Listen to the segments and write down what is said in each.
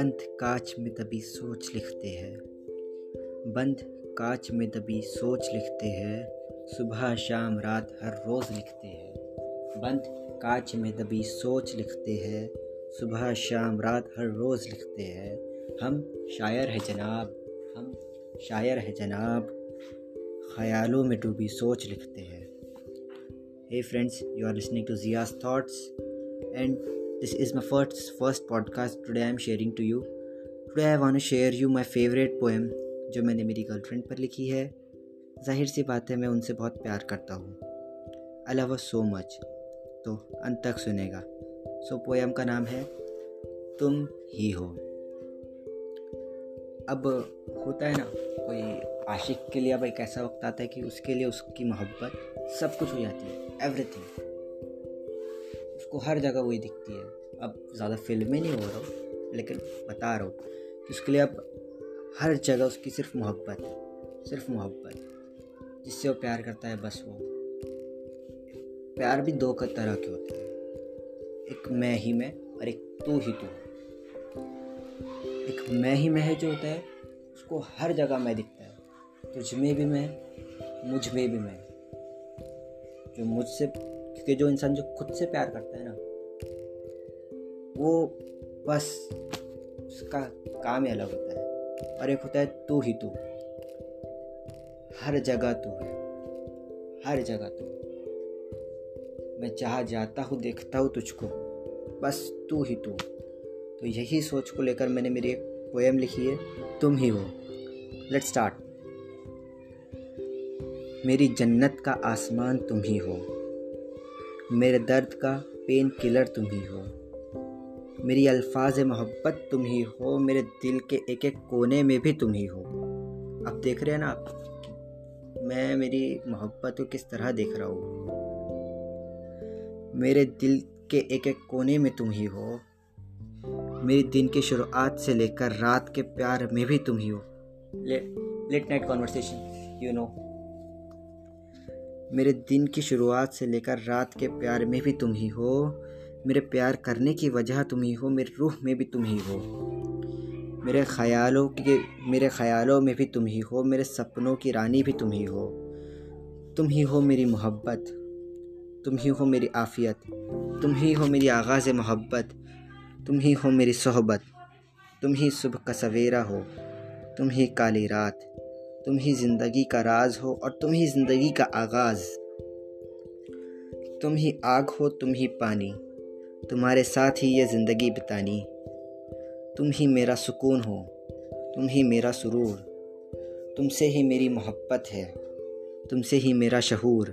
बंद कांच में दबी सोच लिखते हैं। बंद कांच में दबी सोच लिखते हैं। सुबह शाम रात हर रोज़ लिखते हैं। बंद कांच में दबी सोच लिखते हैं। सुबह शाम रात हर रोज़ लिखते हैं। हम शायर हैं जनाब, हम शायर हैं जनाब। ख्यालों में डूबी सोच लिखते हैं। Hey friends you are listening to Zia's thoughts and This is my first first podcast. Today I am sharing to you. Today I want to share you my favorite poem जो मैंने मेरी गर्लफ्रेंड पर लिखी है। ज़ाहिर सी बात है मैं उनसे बहुत प्यार करता हूँ। आई लव सो मच तो अंत तक सुनेगा। सो so, पोएम का नाम है तुम ही हो। अब होता है ना कोई आशिक के लिए अब एक ऐसा वक्त आता है कि उसके लिए उसकी मोहब्बत सब कुछ हो जाती है। एवरीथिंग उसको हर जगह वही दिखती है। अब ज़्यादा फ़िल्म नहीं हो रहा लेकिन बता रहा हूँ कि उसके लिए अब हर जगह उसकी सिर्फ़ मोहब्बत है, सिर्फ़ मोहब्बत, जिससे वो प्यार करता है, बस वो। प्यार भी दो तरह के होते हैं, एक मैं ही मैं और एक तू ही तू। एक मैं ही मैं जो होता है, उसको हर जगह मैं दिखता है, तुझ में भी मैं, मुझमें भी मैं, जो मुझसे क्योंकि जो इंसान जो खुद से प्यार करता है ना, वो बस उसका काम ही अलग होता है। और एक होता है, तू ही तू। हर जगह तू है। हर जगह तू। मैं जहाँ जाता हूँ, देखता हूँ तुझको। बस तू ही तू। तो यही सोच को लेकर मैंने मेरी एक पोएम लिखी है, तुम ही हो। लेट स्टार्ट मेरी जन्नत का आसमान तुम ही हो। मेरे दर्द का पेन किलर तुम ही हो। मेरी अल्फाज मोहब्बत तुम ही हो, मेरे दिल के एक एक कोने में भी तुम ही हो। अब देख रहे हैं ना आप मैं मेरी मोहब्बत को किस तरह देख रहा हूँ। मेरे दिल के एक एक कोने में तुम ही हो। मेरी दिन की शुरुआत से लेकर रात के प्यार में भी तुम ही हो। Late night conversation you know मेरे दिन की शुरुआत से लेकर रात के प्यार में भी तुम ही हो मेरे प्यार करने की वजह तुम ही हो मेरी रूह में भी तुम ही हो मेरे ख्यालों के मेरे ख्यालों में भी तुम ही हो मेरे सपनों की रानी भी तुम ही हो तुम ही हो मेरी मोहब्बत तुम ही हो मेरी आफ़ियत तुम ही हो मेरी आगाज़ मोहब्बत तुम ही हो मेरी सोहबत तुम ही सुबह का सवेरा हो तुम ही काली रात तुम ही ज़िंदगी का राज हो और तुम ही ज़िंदगी का आगाज़। तुम ही आग हो, तुम ही पानी। तुम्हारे साथ ही ये ज़िंदगी बितानी। तुम ही मेरा सुकून हो, तुम ही मेरा सुरूर। तुमसे ही मेरी मोहब्बत है, तुमसे ही मेरा शहूर।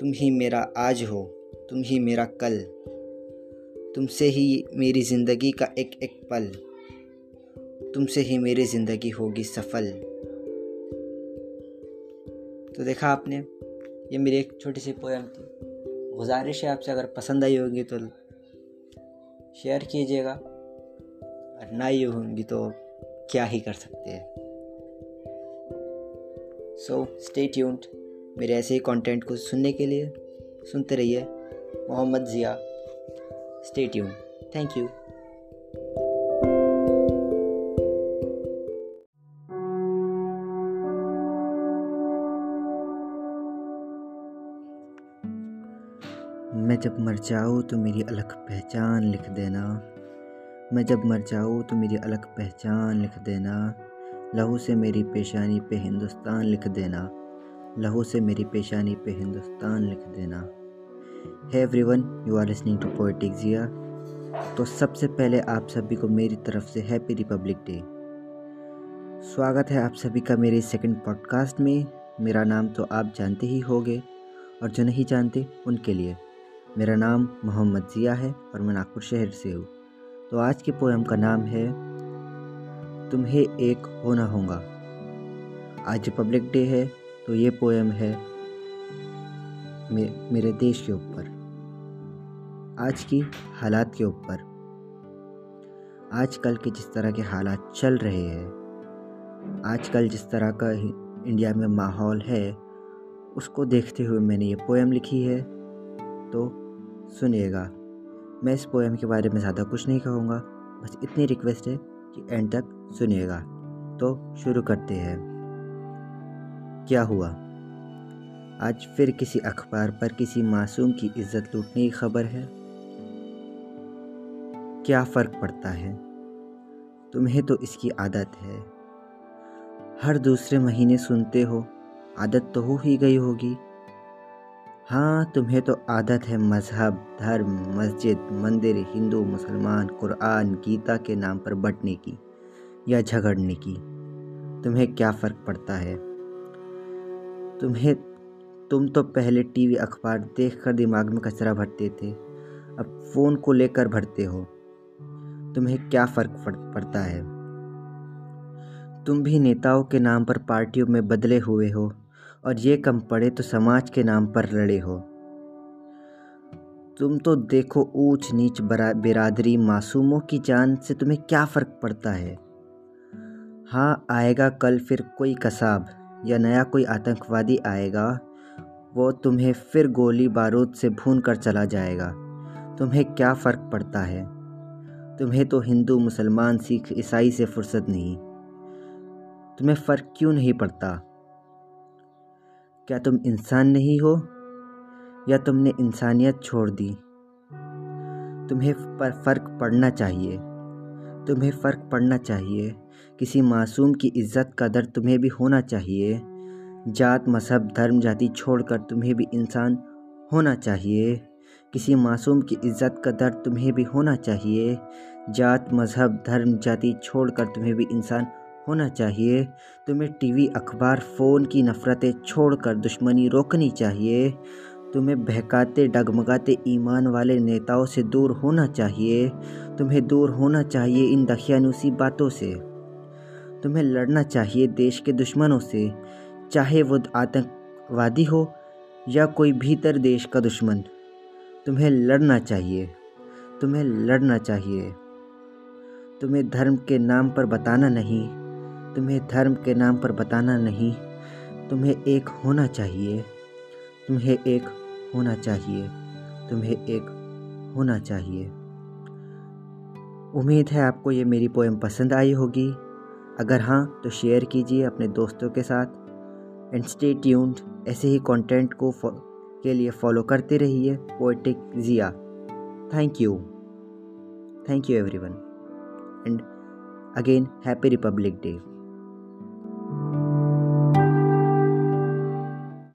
तुम ही मेरा आज हो, तुम ही मेरा कल। तुमसे ही मेरी ज़िंदगी का एक एक पल। तुमसे ही मेरी ज़िंदगी होगी सफल। तो देखा आपने, ये मेरी एक छोटी सी पोएम थी। गुजारिश है आपसे, अगर पसंद आई होगी तो शेयर कीजिएगा, और ना ही होंगी तो क्या ही कर सकते हैं। सो स्टे ट्यून्ड मेरे ऐसे ही कंटेंट को सुनने के लिए सुनते रहिए। Mohammad Zia stay tune thank you मैं जब मर जाऊँ तो मेरी अलग पहचान लिख देना। मैं जब मर जाऊँ तो मेरी अलग पहचान लिख देना। लहू से मेरी पेशानी पे हिंदुस्तान लिख देना। लहू से मेरी पेशानी पे हिंदुस्तान लिख देना। Hi everyone you are listening to poetic Zia तो सबसे पहले आप सभी को मेरी तरफ़ से हैप्पी रिपब्लिक डे स्वागत है आप सभी का मेरे सेकंड पॉडकास्ट में। मेरा नाम तो आप जानते ही होंगे, और जो नहीं जानते, उनके लिए। मेरा नाम मोहम्मद ज़िया है और मैं नागपुर शहर से हूँ। तो आज के पोएम का नाम है तुम्हें एक होना होगा। आज रिपब्लिक डे है तो ये पोएम है मे, मेरे देश के ऊपर। आज की हालात के ऊपर। आजकल के जिस तरह के हालात चल रहे हैं आजकल जिस तरह का इंडिया में माहौल है उसको देखते हुए मैंने ये पोएम लिखी है। तो सुनिएगा। मैं इस पोएम के बारे में ज़्यादा कुछ नहीं कहूँगा, बस इतनी रिक्वेस्ट है कि एंड तक सुनिएगा। तो शुरू करते हैं। क्या हुआ? आज फिर किसी अखबार पर किसी मासूम की इज़्ज़त लूटने की खबर है? क्या फ़र्क पड़ता है? तुम्हें तो इसकी आदत है। हर दूसरे महीने सुनते हो, आदत तो हो ही गई होगी। हाँ तुम्हें तो आदत है मज़हब, धर्म, मस्जिद, मंदिर, हिंदू, मुसलमान, कुरान, गीता के नाम पर बटने की या झगड़ने की। तुम्हें क्या फ़र्क पड़ता है? तुम्हें, तुम तो पहले टीवी अखबार देखकर दिमाग में कचरा भरते थे, अब फ़ोन को लेकर भरते हो। तुम्हें क्या फ़र्क पड़ता है? तुम भी नेताओं के नाम पर पार्टियों में बदले हुए हो। और ये कम पड़े तो समाज के नाम पर लड़े हो। तुम तो देखो ऊंच नीच बिरादरी मासूमों की जान से तुम्हें क्या फ़र्क पड़ता है? हाँ आएगा कल फिर कोई कसाब या नया कोई आतंकवादी आएगा, वो तुम्हें फिर गोली बारूद से भून कर चला जाएगा। तुम्हें क्या फ़र्क पड़ता है? तुम्हें तो हिंदू, मुसलमान, सिख, ईसाई से फुर्सत नहीं। तुम्हें फ़र्क क्यों नहीं पड़ता? क्या तुम इंसान नहीं हो? या तुमने इंसानियत छोड़ दी? तुम्हें पर फ़र्क पड़ना चाहिए। तुम्हें फ़र्क पड़ना चाहिए। किसी मासूम की इज़्ज़त का दर्द तुम्हें भी होना चाहिए। जात, मज़हब, धर्म, जाति छोड़कर तुम्हें भी इंसान होना चाहिए। किसी मासूम की इज़्ज़त का दर्द तुम्हें भी होना चाहिए। जात, मज़हब, धर्म, जाति छोड़कर तुम्हें भी इंसान होना चाहिए। तुम्हें टीवी अखबार, फ़ोन की नफ़रतें छोड़कर दुश्मनी रोकनी चाहिए। तुम्हें बहकाते, डगमगाते ईमान वाले नेताओं से दूर होना चाहिए। तुम्हें दूर होना चाहिए इन दखियानुसी बातों से। तुम्हें लड़ना चाहिए देश के दुश्मनों से। चाहे वो आतंकवादी हो या कोई भीतर देश का दुश्मन, तुम्हें लड़ना चाहिए। तुम्हें लड़ना चाहिए। तुम्हें धर्म के नाम पर बताना नहीं। तुम्हें धर्म के नाम पर बताना नहीं। तुम्हें एक होना चाहिए। तुम्हें एक होना चाहिए। तुम्हें एक होना चाहिए। उम्मीद है आपको ये मेरी पोएम पसंद आई होगी। अगर हाँ तो शेयर कीजिए अपने दोस्तों के साथ। एंड स्टे ट्यून्ड ऐसे ही कंटेंट को के लिए फॉलो करते रहिए। Poetic Zia thank you thank you everyone and again happy Republic Day